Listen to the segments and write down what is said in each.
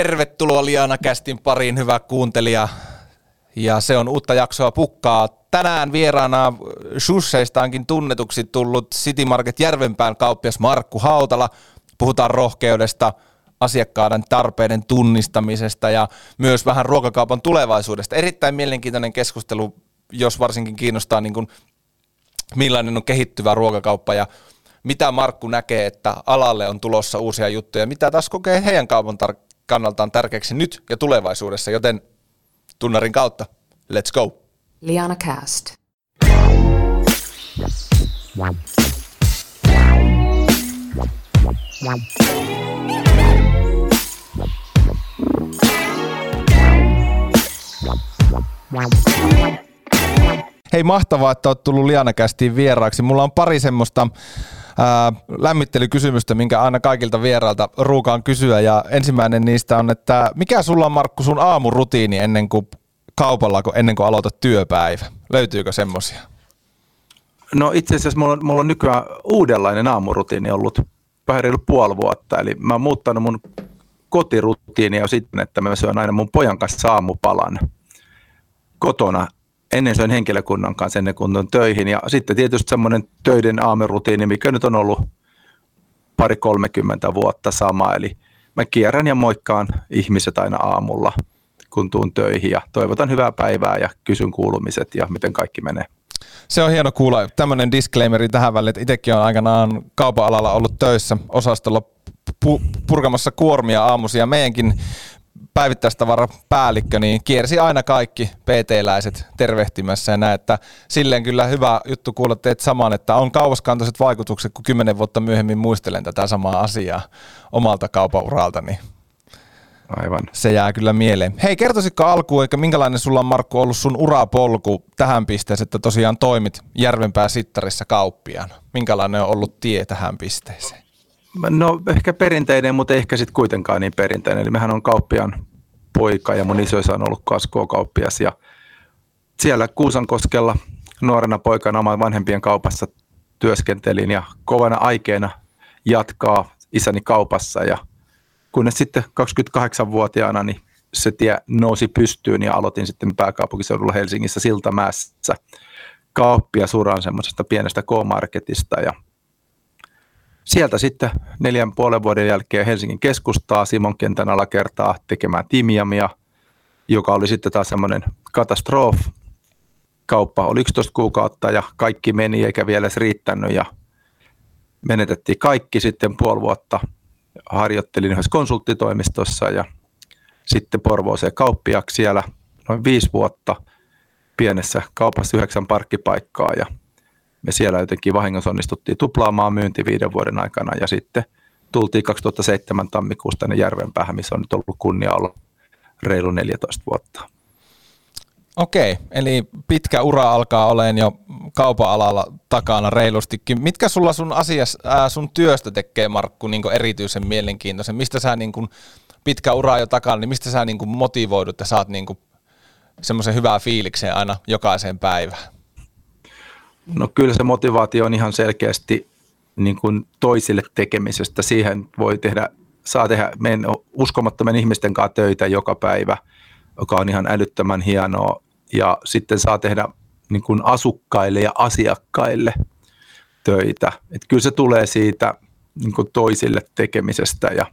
Tervetuloa Liana Kästin pariin, hyvä kuuntelija. Ja se on uutta jaksoa pukkaa. Tänään vieraana Shusseistaankin tunnetuksi tullut City Market Järvenpään kauppias Markku Hautala. Puhutaan rohkeudesta, asiakkaiden tarpeiden tunnistamisesta ja myös vähän ruokakaupan tulevaisuudesta. Erittäin mielenkiintoinen keskustelu, jos varsinkin kiinnostaa niin kuin millainen on kehittyvä ruokakauppa ja mitä Markku näkee, että alalle on tulossa uusia juttuja, mitä taas kokee heidän kaupan tar- kannaltaan tärkeäksi nyt ja tulevaisuudessa, joten tunnarin kautta, let's go! Liana Cast. Hei, mahtavaa, että olet tullut Lianakästiin vieraaksi. Mulla on pari semmoista lämmittelykysymystä, minkä aina kaikilta vierailta ruukaan kysyä. Ja ensimmäinen niistä on, että mikä sulla on Markku sun aamurutiini ennen kuin kaupalla, ennen kuin aloitat työpäivä? Löytyykö semmoisia? No itse asiassa mulla on, mulla on nykyään uudenlainen aamurutiini ollut vähän reilu puoli vuotta. Eli mä oon muuttanut mun kotirutiinia sitten, että mä syön aina mun pojan kanssa aamupalan kotona ennen söin henkilökunnan kanssa ennen kuin on töihin. Ja sitten tietysti semmoinen töiden aamerutiini, mikä nyt on ollut pari 30 vuotta sama. Eli mä kierrän ja moikkaan ihmiset aina aamulla, kun tuun töihin ja toivotan hyvää päivää ja kysyn kuulumiset ja miten kaikki menee. Se on hieno kuulla. Tämmöinen disclaimeri tähän väliin, että itsekin on aikanaan kaupan alalla ollut töissä osastolla pu- purkamassa kuormia aamuisia. Meidänkin päivittäistavarapäällikkö, niin kiersi aina kaikki PT-läiset tervehtimässä ja näin, että silleen kyllä hyvä juttu kuulla teet saman, että on kauaskantoiset vaikutukset, kun kymmenen vuotta myöhemmin muistelen tätä samaa asiaa omalta kaupan niin Aivan. Se jää kyllä mieleen. Hei, kertoisitko alkuun, eikä minkälainen sulla on Markku ollut sun urapolku tähän pisteeseen, että tosiaan toimit Järvenpää Sittarissa kauppiaan? Minkälainen on ollut tie tähän pisteeseen? No ehkä perinteinen, mutta ehkä sitten kuitenkaan niin perinteinen. Eli mehän on kauppiaan poika ja mun isoisa on ollut kauppias ja siellä Kuusankoskella nuorena poikana oman vanhempien kaupassa työskentelin ja kovana aikeena jatkaa isäni kaupassa. Ja kunnes sitten 28-vuotiaana niin se tie nousi pystyyn ja aloitin sitten pääkaupunkiseudulla Helsingissä Siltamäessä kauppia suran semmoisesta pienestä K-marketista. Ja Sieltä sitten neljän puolen vuoden jälkeen Helsingin keskustaa Simon kentän alakertaa tekemään Timiamia, joka oli sitten taas semmoinen katastrofi. Kauppa oli 11 kuukautta ja kaikki meni eikä vielä edes riittänyt ja menetettiin kaikki sitten puoli vuotta. Harjoittelin yhdessä konsulttitoimistossa ja sitten Porvooseen kauppiaksi siellä noin viisi vuotta pienessä kaupassa yhdeksän parkkipaikkaa ja me siellä jotenkin vahingossa onnistuttiin tuplaamaan myynti viiden vuoden aikana ja sitten tultiin 2007 tammikuusta tänne Järvenpäähän, missä on nyt ollut kunnia olla reilu 14 vuotta. Okei, eli pitkä ura alkaa olemaan jo kaupan alalla takana reilustikin. Mitkä sulla sun asias, ää, sun työstä tekee, Markku, niin erityisen mielenkiintoisen? Mistä sä niin kuin, pitkä ura jo takana, niin mistä sä niin kuin motivoidut ja saat niin semmoisen hyvää fiilikseen aina jokaiseen päivään? No kyllä se motivaatio on ihan selkeästi niin kuin toisille tekemisestä. Siihen voi tehdä, saa tehdä meidän uskomattomien ihmisten kanssa töitä joka päivä, joka on ihan älyttömän hienoa. Ja sitten saa tehdä niin kuin asukkaille ja asiakkaille töitä. Et kyllä se tulee siitä niin kuin toisille tekemisestä ja,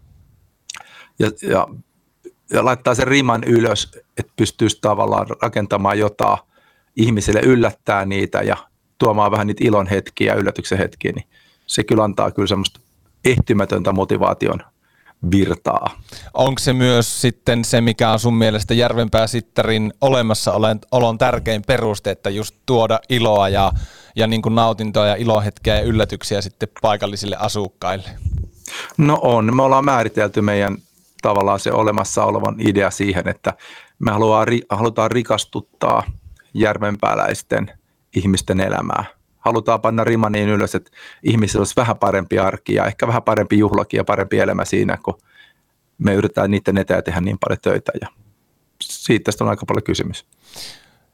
ja, ja, ja laittaa sen riman ylös, että pystyisi tavallaan rakentamaan jotain ihmisille, yllättää niitä ja tuomaan vähän niitä ilon hetkiä ja yllätyksen hetkiä, niin se kyllä antaa kyllä semmoista ehtymätöntä motivaation virtaa. Onko se myös sitten se, mikä on sun mielestä Järvenpää Sittarin olemassaolon tärkein peruste, että just tuoda iloa ja, ja niin kuin nautintoa ja ilohetkeä ja yllätyksiä sitten paikallisille asukkaille? No on. Me ollaan määritelty meidän tavallaan se olemassa olevan idea siihen, että me halutaan rikastuttaa järvenpääläisten – ihmisten elämää. Halutaan panna rima niin ylös, että ihmisillä olisi vähän parempi arki ja ehkä vähän parempi juhlakin ja parempi elämä siinä, kun me yritetään niiden eteen tehdä niin paljon töitä ja siitä tästä on aika paljon kysymys.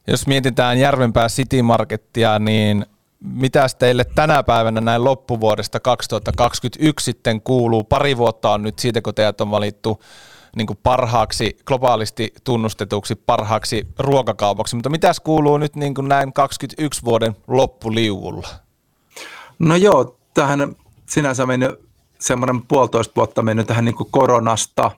Jos mietitään Järvenpää City Markettia, niin mitä teille tänä päivänä näin loppuvuodesta 2021 sitten kuuluu? Pari vuotta on nyt siitä, kun teidät on valittu niin kuin parhaaksi, globaalisti tunnustetuksi parhaaksi ruokakaupaksi, mutta mitäs kuuluu nyt niin kuin näin 21 vuoden loppuliuvulla? No joo, tähän sinänsä mennyt semmoinen puolitoista vuotta mennyt tähän niin kuin koronasta,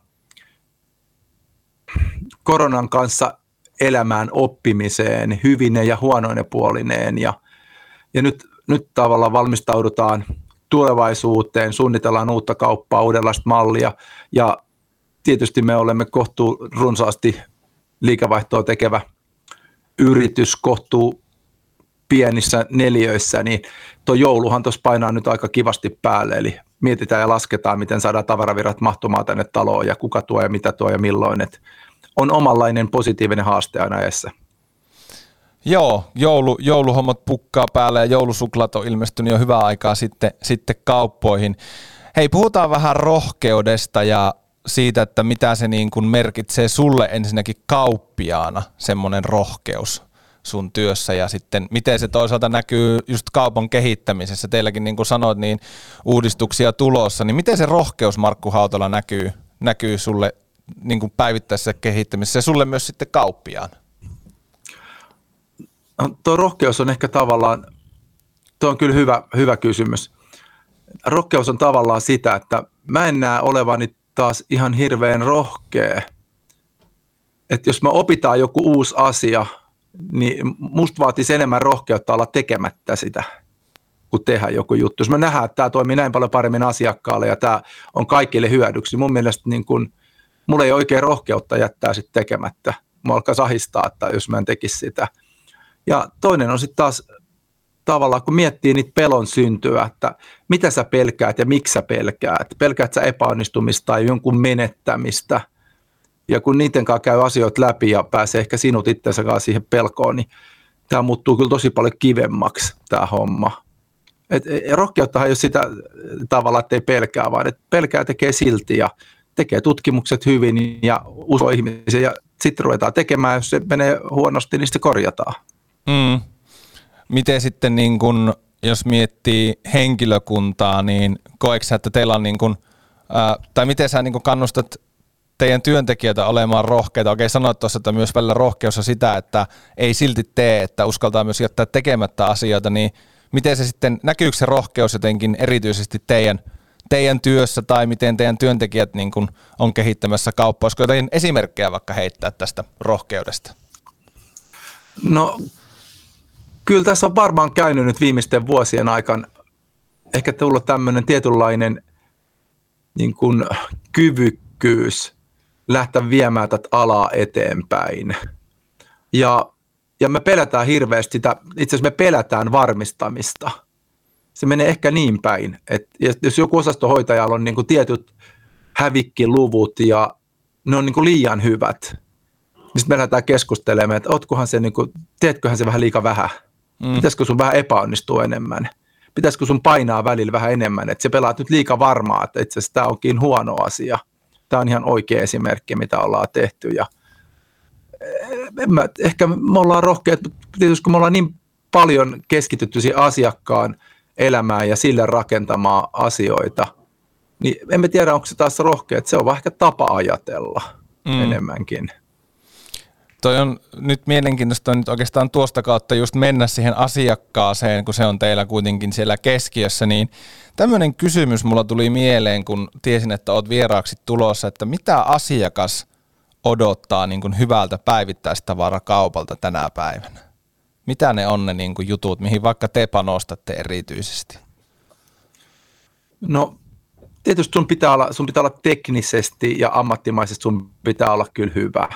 koronan kanssa elämään oppimiseen, hyvine ja huonoine puolineen ja, ja nyt, nyt tavallaan valmistaudutaan tulevaisuuteen, suunnitellaan uutta kauppaa, uudenlaista mallia ja tietysti me olemme kohtuu runsaasti liikevaihtoa tekevä yritys kohtuu pienissä neliöissä, niin tuo jouluhan tuossa painaa nyt aika kivasti päälle, eli mietitään ja lasketaan, miten saadaan tavaravirrat mahtumaan tänne taloon ja kuka tuo ja mitä tuo ja milloin. Et on omanlainen positiivinen haaste aina edessä. Joo, joulu, jouluhommat pukkaa päälle ja joulusuklat on ilmestynyt jo hyvää aikaa sitten, sitten kauppoihin. Hei, puhutaan vähän rohkeudesta ja siitä, että mitä se niin kuin merkitsee sulle ensinnäkin kauppiaana, semmoinen rohkeus sun työssä ja sitten miten se toisaalta näkyy just kaupan kehittämisessä. Teilläkin niin kuin sanoit, niin uudistuksia tulossa, niin miten se rohkeus Markku Hautola näkyy, näkyy sulle niin kuin päivittäisessä kehittämisessä ja sulle myös sitten kauppiaan? No, tuo rohkeus on ehkä tavallaan, tuo on kyllä hyvä, hyvä kysymys. Rohkeus on tavallaan sitä, että mä en näe olevani taas ihan hirveän rohkea. Että jos me opitaan joku uusi asia, niin musta vaatisi enemmän rohkeutta olla tekemättä sitä kuin tehdä joku juttu. Jos me nähdään, että tämä toimii näin paljon paremmin asiakkaalle ja tämä on kaikille hyödyksi, mun mielestä niin kun, mulla ei oikein rohkeutta jättää sitten tekemättä. Mä alkaa sahistaa, että jos mä en tekisi sitä. Ja toinen on sitten taas tavallaan, kun miettii niitä pelon syntyä, että mitä sä pelkäät ja miksi sä pelkäät. Pelkäät sä epäonnistumista tai jonkun menettämistä. Ja kun niiden kanssa käy asioita läpi ja pääsee ehkä sinut itsensä kanssa siihen pelkoon, niin tämä muuttuu kyllä tosi paljon kivemmaksi tämä homma. Et, e, rohkeuttahan ei ole sitä tavalla, että ei pelkää, vaan että pelkää tekee silti ja tekee tutkimukset hyvin ja uskoo ihmisiä ja sitten ruvetaan tekemään, jos se menee huonosti, niin se korjataan. Mm. Miten sitten, niin kun, jos miettii henkilökuntaa, niin koetko että teillä on, niin kun, ää, tai miten sä niin kannustat teidän työntekijöitä olemaan rohkeita? Okei, sanoit tuossa, että myös välillä rohkeus on sitä, että ei silti tee, että uskaltaa myös jättää tekemättä asioita, niin miten se sitten, näkyykö se rohkeus jotenkin erityisesti teidän, teidän työssä tai miten teidän työntekijät niin kun on kehittämässä kauppaa? Olisiko jotain esimerkkejä vaikka heittää tästä rohkeudesta? No kyllä tässä on varmaan käynyt nyt viimeisten vuosien aikana ehkä tullut tämmöinen tietynlainen niin kuin kyvykkyys lähteä viemään tätä alaa eteenpäin. Ja, ja me pelätään hirveästi sitä, itse asiassa me pelätään varmistamista. Se menee ehkä niin päin, että jos joku osastohoitajalla on niin kuin tietyt hävikkiluvut ja ne on niin kuin liian hyvät, niin sitten me lähdetään keskustelemaan, että otkohan se, niin kuin, teetköhän se vähän liikaa vähän – Mm. Pitäisikö sun vähän epäonnistua enemmän? Pitäisikö sun painaa välillä vähän enemmän? Että se pelaat nyt liika varmaa, että itse asiassa tämä onkin huono asia. Tämä on ihan oikea esimerkki, mitä ollaan tehty. Ja eh, en mä, ehkä me ollaan rohkeat, tietysti kun me ollaan niin paljon keskitytty siihen asiakkaan elämään ja sille rakentamaan asioita, niin emme tiedä, onko se taas rohkea, se on vähän ehkä tapa ajatella mm. enemmänkin. Toi on nyt mielenkiintoista nyt oikeastaan tuosta kautta just mennä siihen asiakkaaseen, kun se on teillä kuitenkin siellä keskiössä, niin tämmöinen kysymys mulla tuli mieleen, kun tiesin, että oot vieraaksi tulossa, että mitä asiakas odottaa niin kuin hyvältä päivittäistavarakaupalta tänä päivänä? Mitä ne on ne niin kuin jutut, mihin vaikka te panostatte erityisesti? No tietysti sun pitää olla, sun pitää olla teknisesti ja ammattimaisesti sun pitää olla kyllä hyvä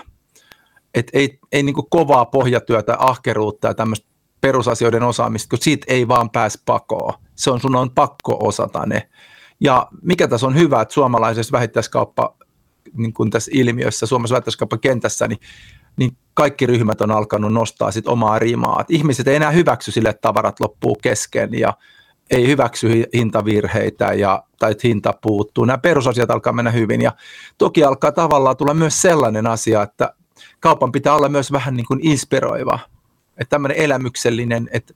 et ei, ei niin kovaa pohjatyötä, ahkeruutta ja tämmöistä perusasioiden osaamista, kun siitä ei vaan pääse pakoon. Se on, sun on pakko osata ne. Ja mikä tässä on hyvä, että suomalaisessa vähittäiskauppa, niin kuin tässä ilmiössä, Suomessa vähittäiskauppakentässä, niin, niin kaikki ryhmät on alkanut nostaa sit omaa rimaa. Et ihmiset ei enää hyväksy sille, että tavarat loppuu kesken ja ei hyväksy hintavirheitä ja, tai että hinta puuttuu. Nämä perusasiat alkaa mennä hyvin ja toki alkaa tavallaan tulla myös sellainen asia, että kaupan pitää olla myös vähän niin kuin inspiroiva, että tämmöinen elämyksellinen, että,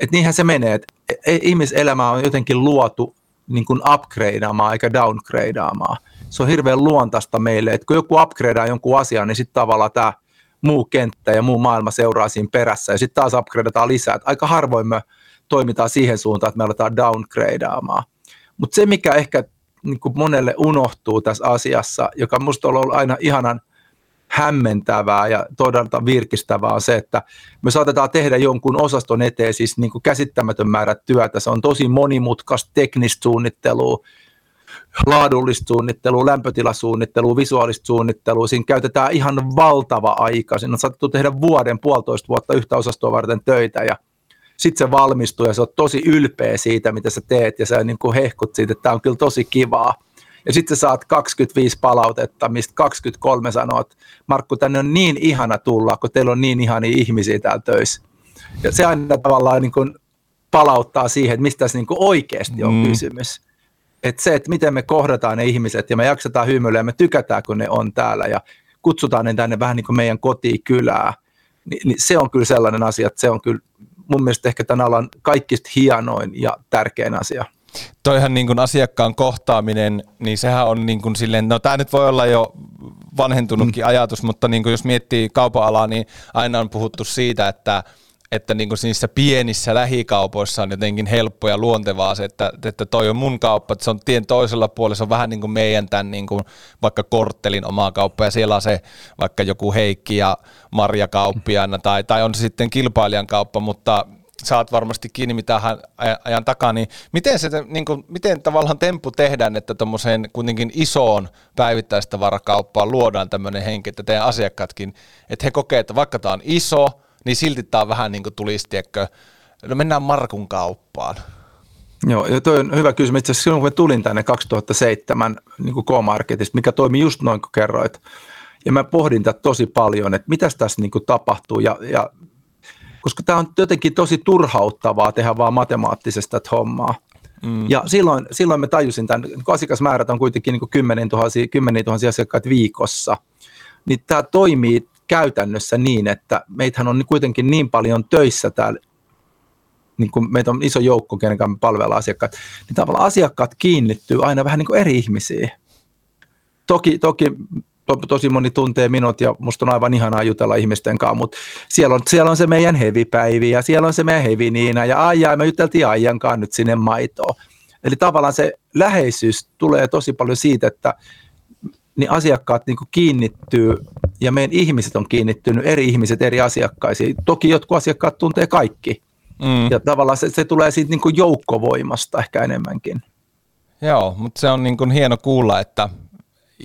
että niinhän se menee, että e, ihmiselämä on jotenkin luotu niin kuin upgradeaamaan eikä downgradeaamaan. se on hirveän luontaista meille, että kun joku upgradeaa jonkun asian, niin sitten tavallaan tämä muu kenttä ja muu maailma seuraa siinä perässä ja sitten taas upgradeataan lisää. Et aika harvoin me toimitaan siihen suuntaan, että me aletaan downgradeaamaan. Mutta se, mikä ehkä niin kuin monelle unohtuu tässä asiassa, joka minusta on ollut aina ihanan hämmentävää ja todella virkistävää on se, että me saatetaan tehdä jonkun osaston eteen siis niin kuin käsittämätön määrä työtä. Se on tosi monimutkaista teknistä suunnittelua, laadullista suunnittelua, lämpötilasuunnittelua, visuaalista suunnittelua. Siinä käytetään ihan valtava aika. Siinä on saatettu tehdä vuoden, puolitoista vuotta yhtä osastoa varten töitä ja sitten se valmistuu ja se on tosi ylpeä siitä, mitä sä teet ja sä niin kuin hehkut siitä, että tämä on kyllä tosi kivaa. Ja sitten sä saat 25 palautetta, mistä 23 sanoo, että Markku, tänne on niin ihana tulla, kun teillä on niin ihania ihmisiä täällä töissä. Ja se aina tavallaan niin kuin palauttaa siihen, että mistä tässä niin kuin oikeasti on mm. kysymys. Että se, että miten me kohdataan ne ihmiset ja me jaksetaan hymyillä ja me tykätään, kun ne on täällä ja kutsutaan ne tänne vähän niin kuin meidän kotikylää, niin, niin se on kyllä sellainen asia, että se on kyllä mun mielestä ehkä tämän alan kaikista hienoin ja tärkein asia. Toihan niin kuin asiakkaan kohtaaminen, niin sehän on niin kuin silleen, no tämä nyt voi olla jo vanhentunutkin mm. ajatus, mutta niin kuin jos miettii kaupan alaa, niin aina on puhuttu siitä, että että niin kuin niissä pienissä lähikaupoissa on jotenkin helppo ja luontevaa se, että, että toi on mun kauppa, että se on tien toisella puolella, se on vähän niin kuin meidän tämän niin kuin vaikka korttelin oma kauppa ja siellä on se vaikka joku Heikki ja Marja kauppiaana tai, tai on se sitten kilpailijan kauppa, mutta saat varmasti kiinni mitä ajan takaa, niin miten, se, niin kuin, miten tavallaan temppu tehdään, että tuommoiseen kuitenkin isoon päivittäistavarakauppaan luodaan tämmöinen henki, että teidän asiakkaatkin, että he kokee, että vaikka tämä on iso, niin silti tämä on vähän niin kuin tulisi, tiedätkö, no mennään Markun kauppaan. Joo, ja toi on hyvä kysymys. Itse asiassa silloin, kun mä tulin tänne 2007 niin kuin K-Marketista, mikä toimi just noin kuin kerroit, ja mä pohdin tätä tosi paljon, että mitä tässä niin kuin tapahtuu, ja, ja koska tämä on jotenkin tosi turhauttavaa tehdä vaan matemaattisesta hommaa. Mm. Ja silloin, silloin mä tajusin tämän, kun asiakasmäärät on kuitenkin niin kymmenen tuhansia, kymmeniä tuhansia asiakkaita viikossa, niin tämä toimii käytännössä niin, että meitähän on kuitenkin niin paljon töissä täällä, niin kuin meitä on iso joukko, kenen kanssa me palvellaan asiakkaat, niin tavallaan asiakkaat kiinnittyy aina vähän niin kuin eri ihmisiin. Toki, toki to, tosi moni tuntee minut ja musta on aivan ihanaa jutella ihmisten kanssa, mutta siellä on, siellä on se meidän hevipäivi ja siellä on se meidän heviniina ja Aija, me juteltiin Aijan kanssa nyt sinne maitoon. Eli tavallaan se läheisyys tulee tosi paljon siitä, että niin asiakkaat niin kiinnittyy ja meidän ihmiset on kiinnittynyt, eri ihmiset eri asiakkaisiin. Toki jotkut asiakkaat tuntee kaikki. Mm. Ja tavallaan se, se tulee siitä niin joukkovoimasta ehkä enemmänkin. Joo, mutta se on niin hieno kuulla, että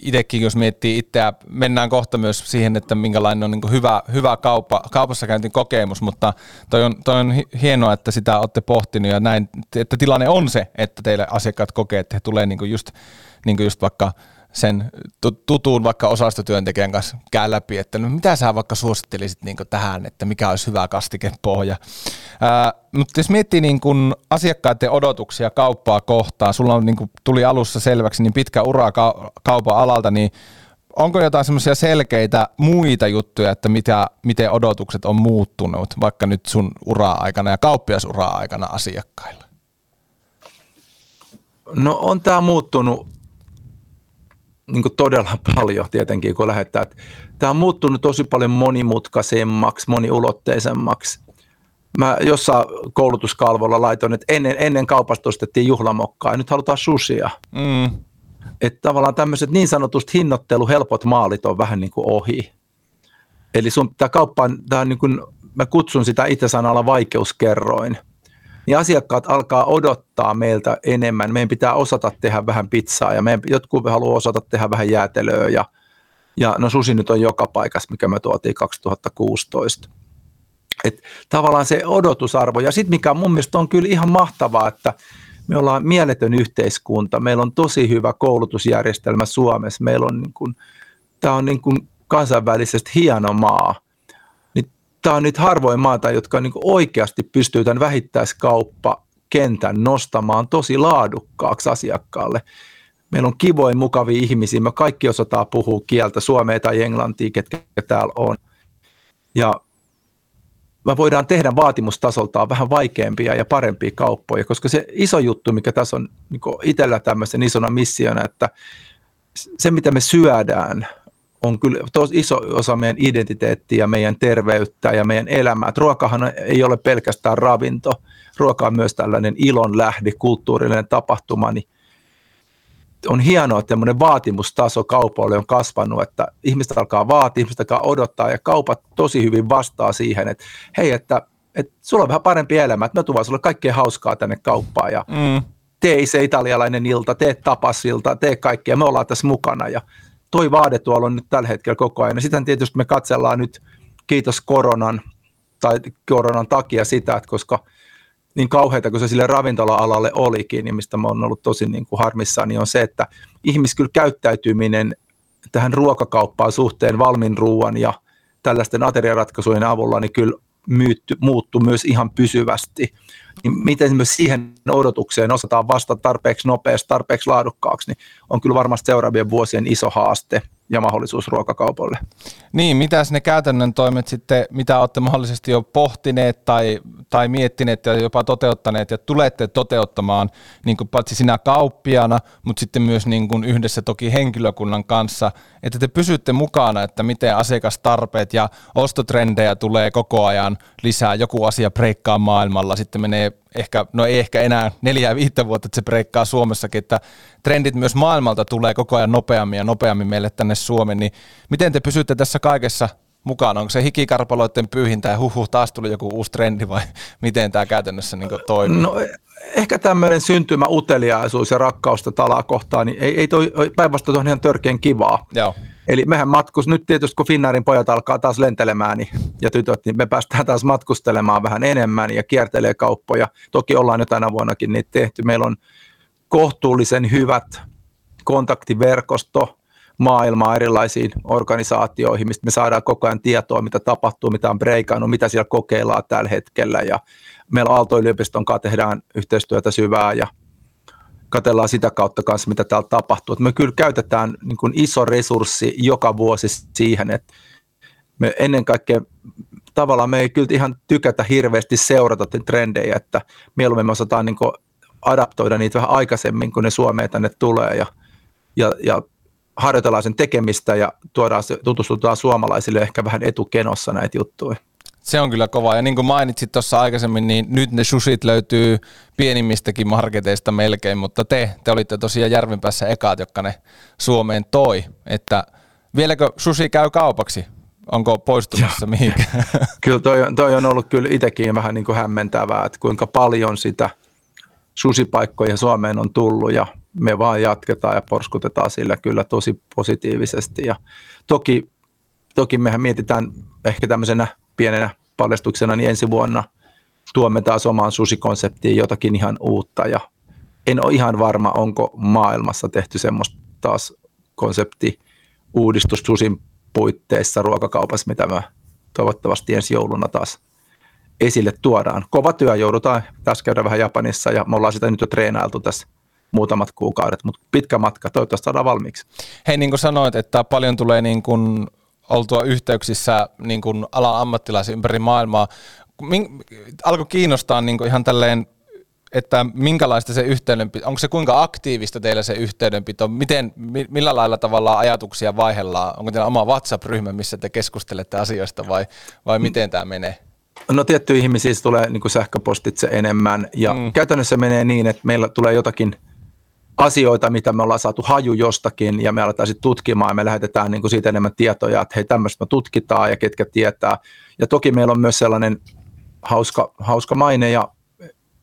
itsekin jos miettii itseä, mennään kohta myös siihen, että minkälainen on niin hyvä, hyvä kauppa, kaupassa käyntin kokemus, mutta toi on, toi on hienoa, että sitä olette pohtinut ja näin, että tilanne on se, että teille asiakkaat kokee, että he tulee niin just, niin just vaikka – sen tutun vaikka osastotyöntekijän kanssa käy läpi, että no mitä sä vaikka suosittelisit niin tähän, että mikä olisi hyvä kastikepohja. Ää, mutta jos miettii niin kuin asiakkaiden odotuksia kauppaa kohtaan, sulla on niin kuin tuli alussa selväksi niin pitkä ura kaupan alalta, niin onko jotain semmoisia selkeitä muita juttuja, että mitä, miten odotukset on muuttunut vaikka nyt sun ura-aikana ja kauppiasura-aikana asiakkailla? No on tämä muuttunut niin kuin todella paljon tietenkin, kun lähettää. Tämä on muuttunut tosi paljon monimutkaisemmaksi, moniulotteisemmaksi. Mä jossain koulutuskalvolla laitoin, että ennen, ennen kaupasta ostettiin juhlamokkaa ja nyt halutaan susia. Mm. Että tavallaan tämmöiset niin sanotusti hinnoittelu helpot maalit on vähän niin kuin ohi. Eli sun, tämä kauppa on, tämä on niin kuin, mä kutsun sitä itse sanalla vaikeuskerroin niin asiakkaat alkaa odottaa meiltä enemmän. Meidän pitää osata tehdä vähän pizzaa ja meidän, jotkut haluaa osata tehdä vähän jäätelöä ja, ja no susi nyt on joka paikassa, mikä me tuotiin 2016. Et tavallaan se odotusarvo ja sitten mikä mun mielestä on kyllä ihan mahtavaa, että me ollaan mieletön yhteiskunta, meillä on tosi hyvä koulutusjärjestelmä Suomessa, meillä on niin kuin, tämä on niin kuin kansainvälisesti hieno maa – tämä on nyt harvoin maata, jotka niin oikeasti pystyy tämän vähittäiskauppakentän nostamaan tosi laadukkaaksi asiakkaalle. Meillä on kivoin mukavia ihmisiä, me kaikki osataan puhua kieltä, suomea tai englantia, ketkä täällä on. Ja me voidaan tehdä vaatimustasoltaan vähän vaikeampia ja parempia kauppoja, koska se iso juttu, mikä tässä on niin itsellä tämmöisen isona missiona, että se, mitä me syödään, on kyllä tosi iso osa meidän identiteettiä, meidän terveyttä ja meidän elämää. ruokahan ei ole pelkästään ravinto. Ruoka on myös tällainen ilon lähde, kulttuurinen tapahtuma. Niin on hienoa, että tämmöinen vaatimustaso kaupoille on kasvanut, että ihmiset alkaa vaatia, ihmiset alkaa odottaa ja kaupat tosi hyvin vastaa siihen, että hei, että, että sulla on vähän parempi elämä, että mä tuon sulle kaikkea hauskaa tänne kauppaan ja mm. tee se italialainen ilta, tee tapasilta, tee kaikkea, me ollaan tässä mukana ja toi vaade tuolla on nyt tällä hetkellä koko ajan. Ja sitten tietysti me katsellaan nyt, kiitos koronan tai koronan takia sitä, että koska niin kauheita kuin se sille ravintola-alalle olikin, niin mistä mä oon ollut tosi niin kuin harmissaan, niin on se, että ihmiskyllä käyttäytyminen tähän ruokakauppaan suhteen valmin ruoan ja tällaisten ateriaratkaisujen avulla, niin kyllä myytty, muuttu myös ihan pysyvästi. Niin miten myös siihen odotukseen osataan vastata tarpeeksi nopeasti, tarpeeksi laadukkaaksi, niin on kyllä varmasti seuraavien vuosien iso haaste ja mahdollisuus ruokakaupoille. Niin, mitä ne käytännön toimet sitten, mitä olette mahdollisesti jo pohtineet tai, tai miettineet ja jopa toteuttaneet ja tulette toteuttamaan niin kuin paitsi sinä kauppiana, mutta sitten myös niin kuin yhdessä toki henkilökunnan kanssa, että te pysytte mukana, että miten asiakastarpeet ja ostotrendejä tulee koko ajan lisää, joku asia breikkaa maailmalla, sitten menee ehkä, no ei ehkä enää neljä viittä vuotta, että se breikkaa Suomessakin, että trendit myös maailmalta tulee koko ajan nopeammin ja nopeammin meille tänne Suomeen, niin miten te pysytte tässä kaikessa mukana? Onko se hikikarpaloiden pyyhintä ja huhu, taas tuli joku uusi trendi vai miten tämä käytännössä niin toimii? No ehkä tämmöinen syntymä uteliaisuus ja rakkausta talaa kohtaan, niin ei, ei toi, päinvastoin on ihan törkeän kivaa. Joo. Eli mehän matkus, nyt tietysti kun Finnaarin pojat alkaa taas lentelemään niin, ja tytöt, niin me päästään taas matkustelemaan vähän enemmän ja kiertelee kauppoja. Toki ollaan jo tänä vuonnakin niitä tehty. Meillä on kohtuullisen hyvät kontaktiverkosto maailmaa erilaisiin organisaatioihin, mistä me saadaan koko ajan tietoa, mitä tapahtuu, mitä on breikannut, mitä siellä kokeillaan tällä hetkellä. Ja meillä Aalto-yliopiston kanssa tehdään yhteistyötä syvää ja katellaan sitä kautta kanssa, mitä täällä tapahtuu. Et me kyllä käytetään niin kuin iso resurssi joka vuosi siihen, että me ennen kaikkea tavallaan me ei kyllä ihan tykätä hirveästi seurata trendejä, että mieluummin me osataan niin kuin adaptoida niitä vähän aikaisemmin, kun ne Suomeen tänne tulee ja, ja, ja harjoitellaan sen tekemistä ja tuodaan, tutustutaan suomalaisille ehkä vähän etukenossa näitä juttuja. Se on kyllä kova. Ja niin kuin mainitsit tuossa aikaisemmin, niin nyt ne sushit löytyy pienimmistäkin marketeista melkein, mutta te, te olitte tosiaan Järvenpäässä ekaat, jotka ne Suomeen toi. Että vieläkö sushi käy kaupaksi? Onko poistumassa ja. mihinkään? Kyllä toi, toi on ollut kyllä itsekin vähän niin kuin hämmentävää, että kuinka paljon sitä susipaikkoja Suomeen on tullut ja me vaan jatketaan ja porskutetaan sillä kyllä tosi positiivisesti. Ja toki, toki mehän mietitään ehkä tämmöisenä pienenä paljastuksena, niin ensi vuonna tuomme taas omaan susikonseptiin jotakin ihan uutta ja en ole ihan varma, onko maailmassa tehty semmoista taas konsepti uudistus susin puitteissa ruokakaupassa, mitä me toivottavasti ensi jouluna taas esille tuodaan. Kova työ joudutaan tässä käydä vähän Japanissa ja me ollaan sitä nyt jo treenailtu tässä muutamat kuukaudet, mutta pitkä matka, toivottavasti saadaan valmiiksi. Hei, niin kuin sanoit, että paljon tulee niin kuin oltua yhteyksissä niin kuin alan ammattilaisia ympäri maailmaa. Min, alkoi kiinnostaa niin kuin ihan tälleen, että minkälaista se yhteydenpito, onko se kuinka aktiivista teillä se yhteydenpito, miten, millä lailla tavalla ajatuksia vaihellaan, onko teillä oma WhatsApp-ryhmä, missä te keskustelette asioista vai, vai miten tämä menee? No tietty ihmisiä tulee niin kuin sähköpostitse enemmän ja mm. käytännössä menee niin, että meillä tulee jotakin – asioita, mitä me ollaan saatu haju jostakin ja me aletaan sitten tutkimaan ja me lähetetään niin kuin siitä enemmän tietoja, että hei tämmöistä me tutkitaan ja ketkä tietää. Ja toki meillä on myös sellainen hauska, hauska maine ja,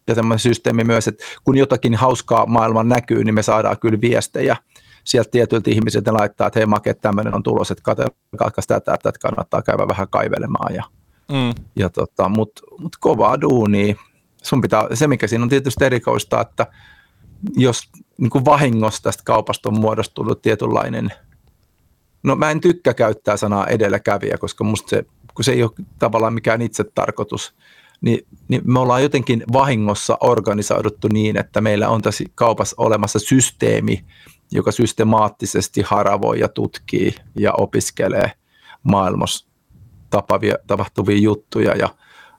ja semmoinen systeemi myös, että kun jotakin hauskaa maailman näkyy, niin me saadaan kyllä viestejä sieltä tietyiltä ihmisiltä laittaa, että hei Make, tämmöinen on tulos, että katsokaa tätä, että kannattaa käydä vähän kaivelemaan. Ja, mm. ja tota, Mutta mut kovaa duunia. Sun pitää, se mikä siinä on tietysti erikoista, että jos niin kuin vahingossa tästä kaupasta on muodostunut tietynlainen, no mä en tykkää käyttää sanaa edelläkävijä, koska musta se, kun se ei ole tavallaan mikään itse tarkoitus, niin, niin me ollaan jotenkin vahingossa organisoiduttu niin, että meillä on tässä kaupassa olemassa systeemi, joka systemaattisesti haravoi ja tutkii ja opiskelee maailmassa tapahtuvia juttuja ja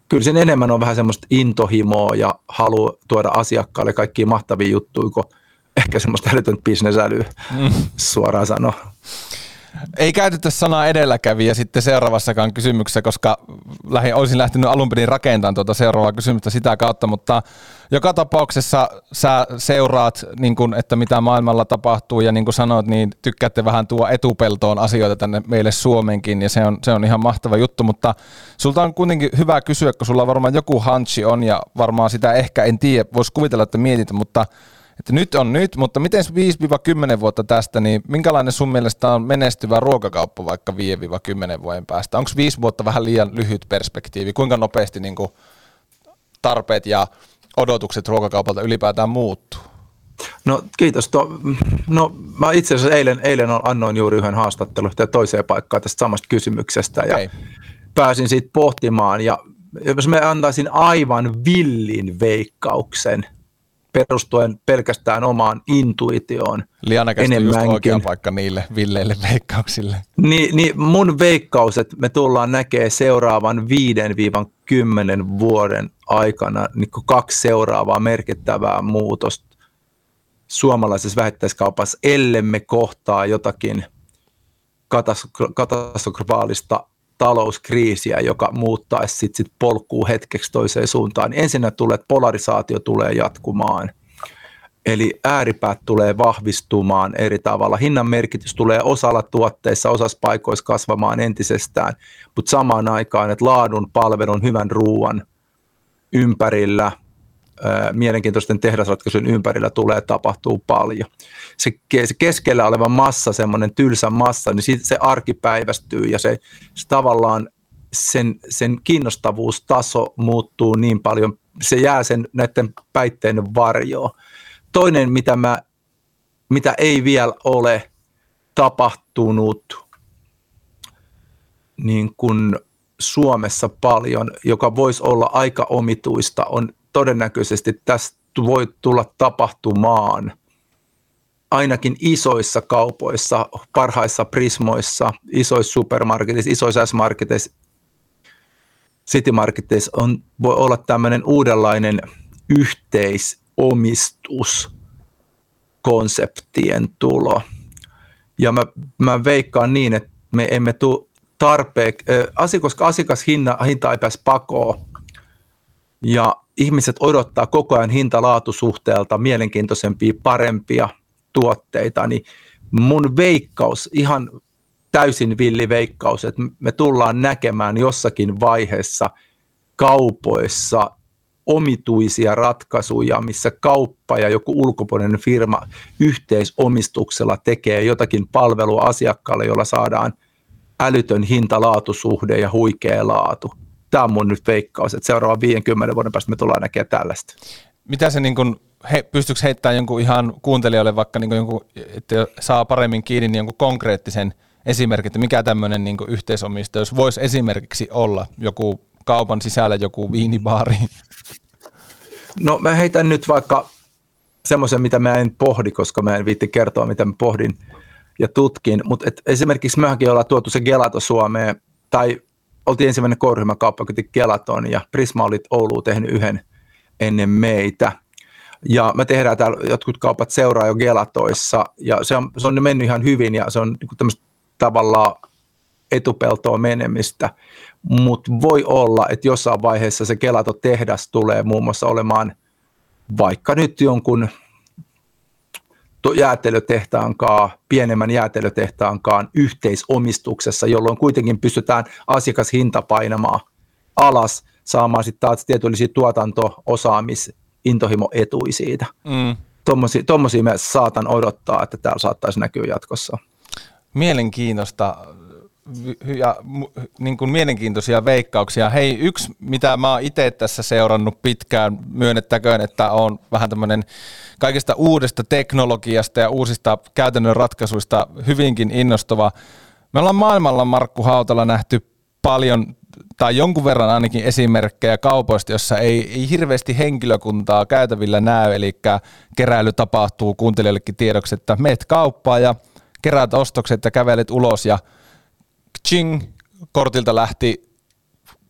kyllä sen enemmän on vähän semmoista intohimoa ja halu tuoda asiakkaalle kaikki mahtavia juttuja, kun ehkä semmoista älytöntä bisnesälyä mm. suoraan sanoa. Ei käytetä sanaa edelläkävijä sitten seuraavassakaan kysymyksessä, koska lähin, olisin lähtenyt alun perin rakentamaan tuota seuraavaa kysymystä sitä kautta, mutta joka tapauksessa sä seuraat, niin kun, että mitä maailmalla tapahtuu ja niin kuin sanoit, niin tykkäätte vähän tuo etupeltoon asioita tänne meille Suomenkin ja se on, se on ihan mahtava juttu, mutta sulta on kuitenkin hyvä kysyä, kun sulla varmaan joku hanchi on ja varmaan sitä ehkä en tiedä, voisi kuvitella, että mietit, mutta että nyt on nyt, mutta miten 5-10 vuotta tästä, niin minkälainen sun mielestä on menestyvä ruokakauppa vaikka 5-10 vuoden päästä? Onko 5 vuotta vähän liian lyhyt perspektiivi? Kuinka nopeasti niin kuin tarpeet ja odotukset ruokakaupalta ylipäätään muuttuu? No kiitos. To, no, mä itse asiassa eilen, eilen annoin juuri yhden haastattelun toiseen paikkaan tästä samasta kysymyksestä okay. ja pääsin siitä pohtimaan ja jos mä antaisin aivan villin veikkauksen – perustuen pelkästään omaan intuitioon. Liana just oikea paikka niille villeille veikkauksille. Niin, niin mun veikkaus, että me tullaan näkemään seuraavan 5-10 vuoden aikana niin kaksi seuraavaa merkittävää muutosta suomalaisessa vähittäiskaupassa, ellemme kohtaa jotakin katastrofaalista talouskriisiä, joka muuttaisi sit, sit polkuu hetkeksi toiseen suuntaan. Niin ensinnä tulee, että polarisaatio tulee jatkumaan. Eli ääripäät tulee vahvistumaan eri tavalla. Hinnan merkitys tulee osalla tuotteissa, osassa paikoissa kasvamaan entisestään, mutta samaan aikaan, että laadun, palvelun, hyvän ruoan ympärillä – mielenkiintoisten tehdasratkaisujen ympärillä tulee tapahtuu paljon. Se, keskellä oleva massa, semmoinen tylsä massa, niin se arkipäivästyy ja se, se tavallaan sen, sen kiinnostavuustaso muuttuu niin paljon, se jää sen näiden päitteiden varjoon. Toinen, mitä, mä, mitä ei vielä ole tapahtunut niin kuin Suomessa paljon, joka voisi olla aika omituista, on todennäköisesti tästä voi tulla tapahtumaan ainakin isoissa kaupoissa, parhaissa prismoissa, isoissa supermarketissa, isoissa S-marketeissa, citymarketeissa on, voi olla tämmöinen uudenlainen yhteisomistus konseptien tulo. Ja mä, mä veikkaan niin, että me emme tule tarpeeksi, äh, koska asiakashinta hinta ei pääse pakoon, ja ihmiset odottaa koko ajan hinta-laatusuhteelta mielenkiintoisempia, parempia tuotteita, niin mun veikkaus, ihan täysin villi veikkaus, että me tullaan näkemään jossakin vaiheessa kaupoissa omituisia ratkaisuja, missä kauppa ja joku ulkopuolinen firma yhteisomistuksella tekee jotakin palvelua asiakkaalle, jolla saadaan älytön hinta-laatusuhde ja huikea laatu tämä on mun nyt veikkaus, että seuraavan 50 vuoden päästä me tullaan näkemään tällaista. Mitä se niin kuin, he, pystyykö heittämään jonkun ihan kuuntelijalle vaikka niin jonkun, että saa paremmin kiinni niin jonkun konkreettisen esimerkin, että mikä tämmöinen niin yhteisomistajuus voisi esimerkiksi olla joku kaupan sisällä joku viinibaari? No mä heitän nyt vaikka semmoisen, mitä mä en pohdi, koska mä en viitti kertoa, mitä mä pohdin ja tutkin, mutta esimerkiksi mehän ollaan tuotu se Gelato Suomeen, tai oltiin ensimmäinen kouriryhmäkauppa, joka teki Gelaton ja Prisma oli Ouluun tehnyt yhden ennen meitä. Ja me tehdään täällä, jotkut kaupat seuraa jo Gelatoissa ja se on, se on mennyt ihan hyvin ja se on niin tämmöistä tavallaan etupeltoa menemistä, mutta voi olla, että jossain vaiheessa se Gelato-tehdas tulee muun muassa olemaan vaikka nyt jonkun jäätelötehtaankaan, pienemmän jäätelötehtaankaan yhteisomistuksessa, jolloin kuitenkin pystytään asiakashinta painamaan alas, saamaan sitten taas tietyllisiä tuotanto-osaamis intohimo-etui siitä. Mm. Tuommoisia mä saatan odottaa, että täällä saattaisi näkyä jatkossa. Mielenkiintoista ja niin kuin mielenkiintoisia veikkauksia. Hei, yksi, mitä mä oon itse tässä seurannut pitkään, myönnettäköön, että on vähän tämmöinen kaikista uudesta teknologiasta ja uusista käytännön ratkaisuista hyvinkin innostava. Me ollaan maailmalla, Markku Hautala, nähty paljon tai jonkun verran ainakin esimerkkejä kaupoista, jossa ei, ei hirveästi henkilökuntaa käytävillä näy, eli keräily tapahtuu kuuntelijoillekin tiedoksi, että meet kauppaan ja keräät ostokset ja kävelet ulos ja ching, kortilta lähti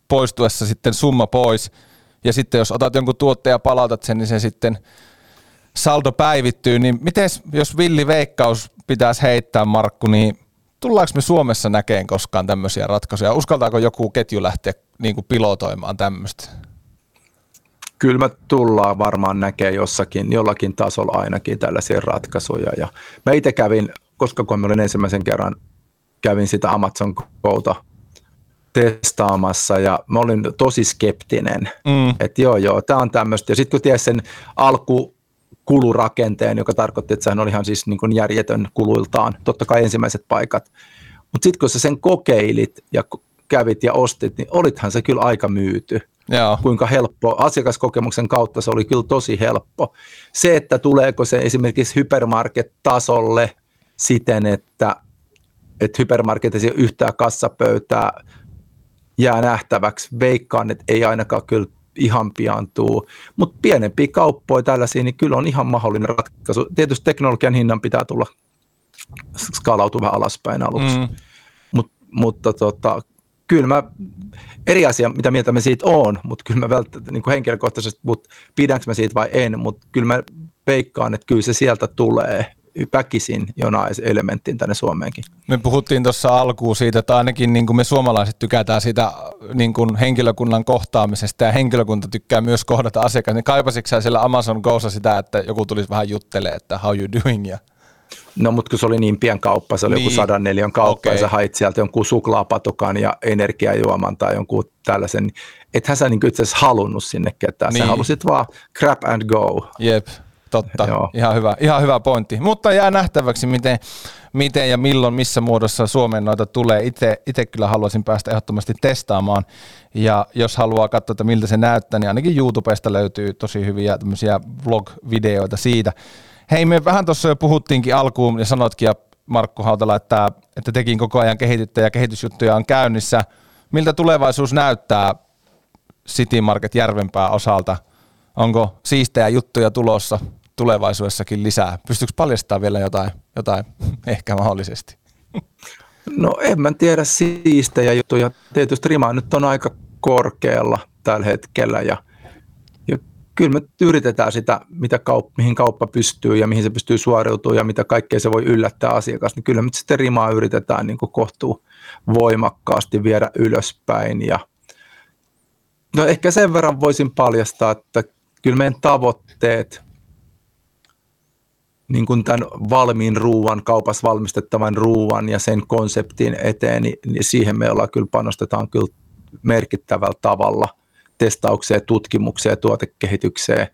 poistuessa sitten summa pois. Ja sitten jos otat jonkun tuotteen ja palautat sen, niin se sitten saldo päivittyy, niin miten jos villi veikkaus pitäisi heittää, Markku, niin tullaanko me Suomessa näkeen koskaan tämmöisiä ratkaisuja? Uskaltaako joku ketju lähteä niin kuin pilotoimaan tämmöistä? Kyllä me tullaan varmaan näkee jossakin, jollakin tasolla ainakin tällaisia ratkaisuja. Ja mä itse kävin, koska kun mä olin ensimmäisen kerran, kävin sitä Amazon Gota testaamassa ja mä olin tosi skeptinen, mm. että joo joo, tämä on tämmöistä. Ja sitten kun ties sen alku kulurakenteen, joka tarkoitti, että sehän oli ihan siis niin kuin järjetön kuluiltaan, totta kai ensimmäiset paikat. Mutta sitten kun sä sen kokeilit ja kävit ja ostit, niin olithan se kyllä aika myyty. Joo. Kuinka helppo, asiakaskokemuksen kautta se oli kyllä tosi helppo. Se, että tuleeko se esimerkiksi hypermarket-tasolle siten, että, että hypermarketissa yhtään kassapöytää jää nähtäväksi. Veikkaan, että ei ainakaan kyllä ihan pian tuu. Mutta pienempiä kauppoja tällaisia, niin kyllä on ihan mahdollinen ratkaisu. Tietysti teknologian hinnan pitää tulla skaalautua vähän alaspäin aluksi. Mm. Mut, mutta tota, kyllä mä, eri asia, mitä mieltä mä siitä on, mutta kyllä mä välttämättä niin henkilökohtaisesti, mutta pidänkö mä siitä vai en, mutta kyllä mä peikkaan, että kyllä se sieltä tulee väkisin jonain elementtiin tänne Suomeenkin. Me puhuttiin tuossa alkuun siitä, että ainakin niin kuin me suomalaiset tykätään siitä niin kuin henkilökunnan kohtaamisesta ja henkilökunta tykkää myös kohdata asiakkaita. Niin kaipasitko siellä Amazon Gossa sitä, että joku tulisi vähän juttelemaan, että how you doing ja No mutta kun se oli niin pian kauppa, se oli niin. joku sadan neliön kauppa okay. ja sä hait sieltä jonkun suklaapatukan ja energiajuoman tai jonkun tällaisen, niin ethän sä niin itse asiassa halunnut sinne ketään, niin. sä halusit vaan crap and go. Jep, totta, Joo. ihan hyvä, ihan hyvä pointti, mutta jää nähtäväksi miten, miten ja milloin, missä muodossa Suomeen noita tulee. Itse, itse kyllä haluaisin päästä ehdottomasti testaamaan ja jos haluaa katsoa, että miltä se näyttää, niin ainakin YouTubesta löytyy tosi hyviä tämmöisiä vlog-videoita siitä. Hei, me vähän tuossa jo puhuttiinkin alkuun ja sanotkin, ja Markku Hautala, että, että tekin koko ajan kehitytte ja kehitysjuttuja on käynnissä. Miltä tulevaisuus näyttää City Market Järvenpää osalta? Onko siistejä juttuja tulossa tulevaisuudessakin lisää? Pystyykö paljastamaan vielä jotain, jotain ehkä mahdollisesti? No en mä tiedä siistejä juttuja. Tietysti rima nyt on aika korkealla tällä hetkellä ja – kyllä me yritetään sitä, mitä kaup- mihin kauppa pystyy ja mihin se pystyy suoriutumaan ja mitä kaikkea se voi yllättää asiakas, niin kyllä me sitten rimaa yritetään niin kohtuu voimakkaasti viedä ylöspäin. Ja no ehkä sen verran voisin paljastaa, että kyllä meidän tavoitteet niin kuin tämän valmiin ruuan, kaupassa valmistettavan ruuan ja sen konseptin eteen, niin, niin siihen me ollaan kyllä panostetaan kyllä merkittävällä tavalla – testaukseen, tutkimukseen tuotekehitykseen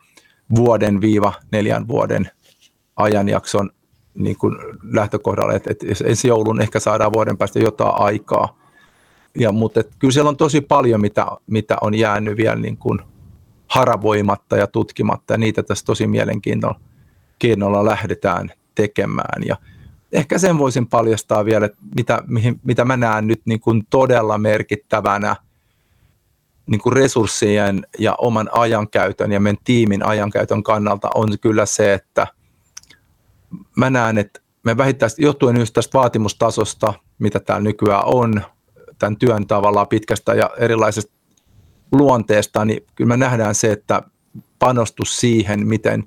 vuoden viiva neljän vuoden ajanjakson niin kuin lähtökohdalla, että, että ensi joulun ehkä saadaan vuoden päästä jotain aikaa. Ja, mutta että kyllä siellä on tosi paljon, mitä, mitä on jäänyt vielä niin kuin haravoimatta ja tutkimatta, ja niitä tässä tosi mielenkiinnolla lähdetään tekemään. Ja ehkä sen voisin paljastaa vielä, että mitä, mihin, mitä mä näen nyt niin kuin todella merkittävänä – niin kuin resurssien ja oman ajankäytön ja meidän tiimin ajankäytön kannalta on kyllä se, että mä näen, että me vähittäisesti johtuen just tästä vaatimustasosta, mitä täällä nykyään on, tämän työn tavallaan pitkästä ja erilaisesta luonteesta, niin kyllä me nähdään se, että panostus siihen, miten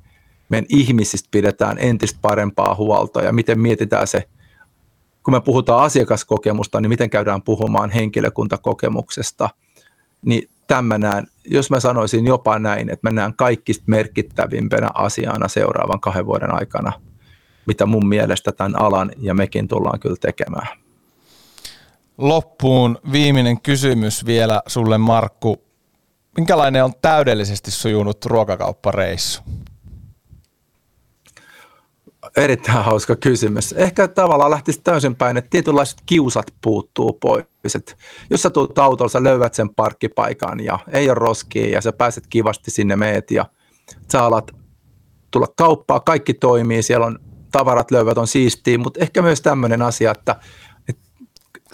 meidän ihmisistä pidetään entistä parempaa huolta ja miten mietitään se, kun me puhutaan asiakaskokemusta, niin miten käydään puhumaan henkilökuntakokemuksesta – niin tämän näen, jos mä sanoisin jopa näin, että mä näen kaikista merkittävimpänä asiana seuraavan kahden vuoden aikana, mitä mun mielestä tämän alan ja mekin tullaan kyllä tekemään. Loppuun viimeinen kysymys vielä sulle Markku. Minkälainen on täydellisesti sujunut ruokakauppareissu? Erittäin hauska kysymys. Ehkä tavallaan lähtisi täysin päin, että tietynlaiset kiusat puuttuu pois. Et jos sä tulet autolla, sä löydät sen parkkipaikan ja ei ole roskia ja sä pääset kivasti sinne meet ja sä alat tulla kauppaa, kaikki toimii, siellä on tavarat löydät on siistiä, mutta ehkä myös tämmöinen asia, että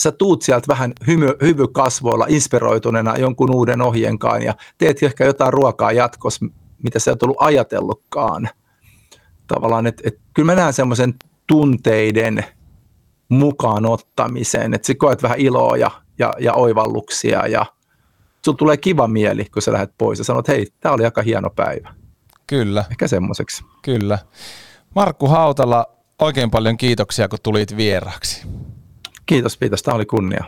sä tuut sieltä vähän hymy, hyvykasvoilla inspiroituneena jonkun uuden ohjeenkaan ja teet ehkä jotain ruokaa jatkossa, mitä sä et ollut ajatellutkaan – tavallaan, että, että kyllä mä näen semmoisen tunteiden mukaan ottamisen, että sä koet vähän iloa ja, ja, ja oivalluksia ja sulla tulee kiva mieli, kun sä lähdet pois ja sanot, hei, tämä oli aika hieno päivä. Kyllä. Ehkä semmoiseksi. Kyllä. Markku Hautala, oikein paljon kiitoksia, kun tulit vieraaksi. Kiitos, kiitos. Tämä oli kunnia.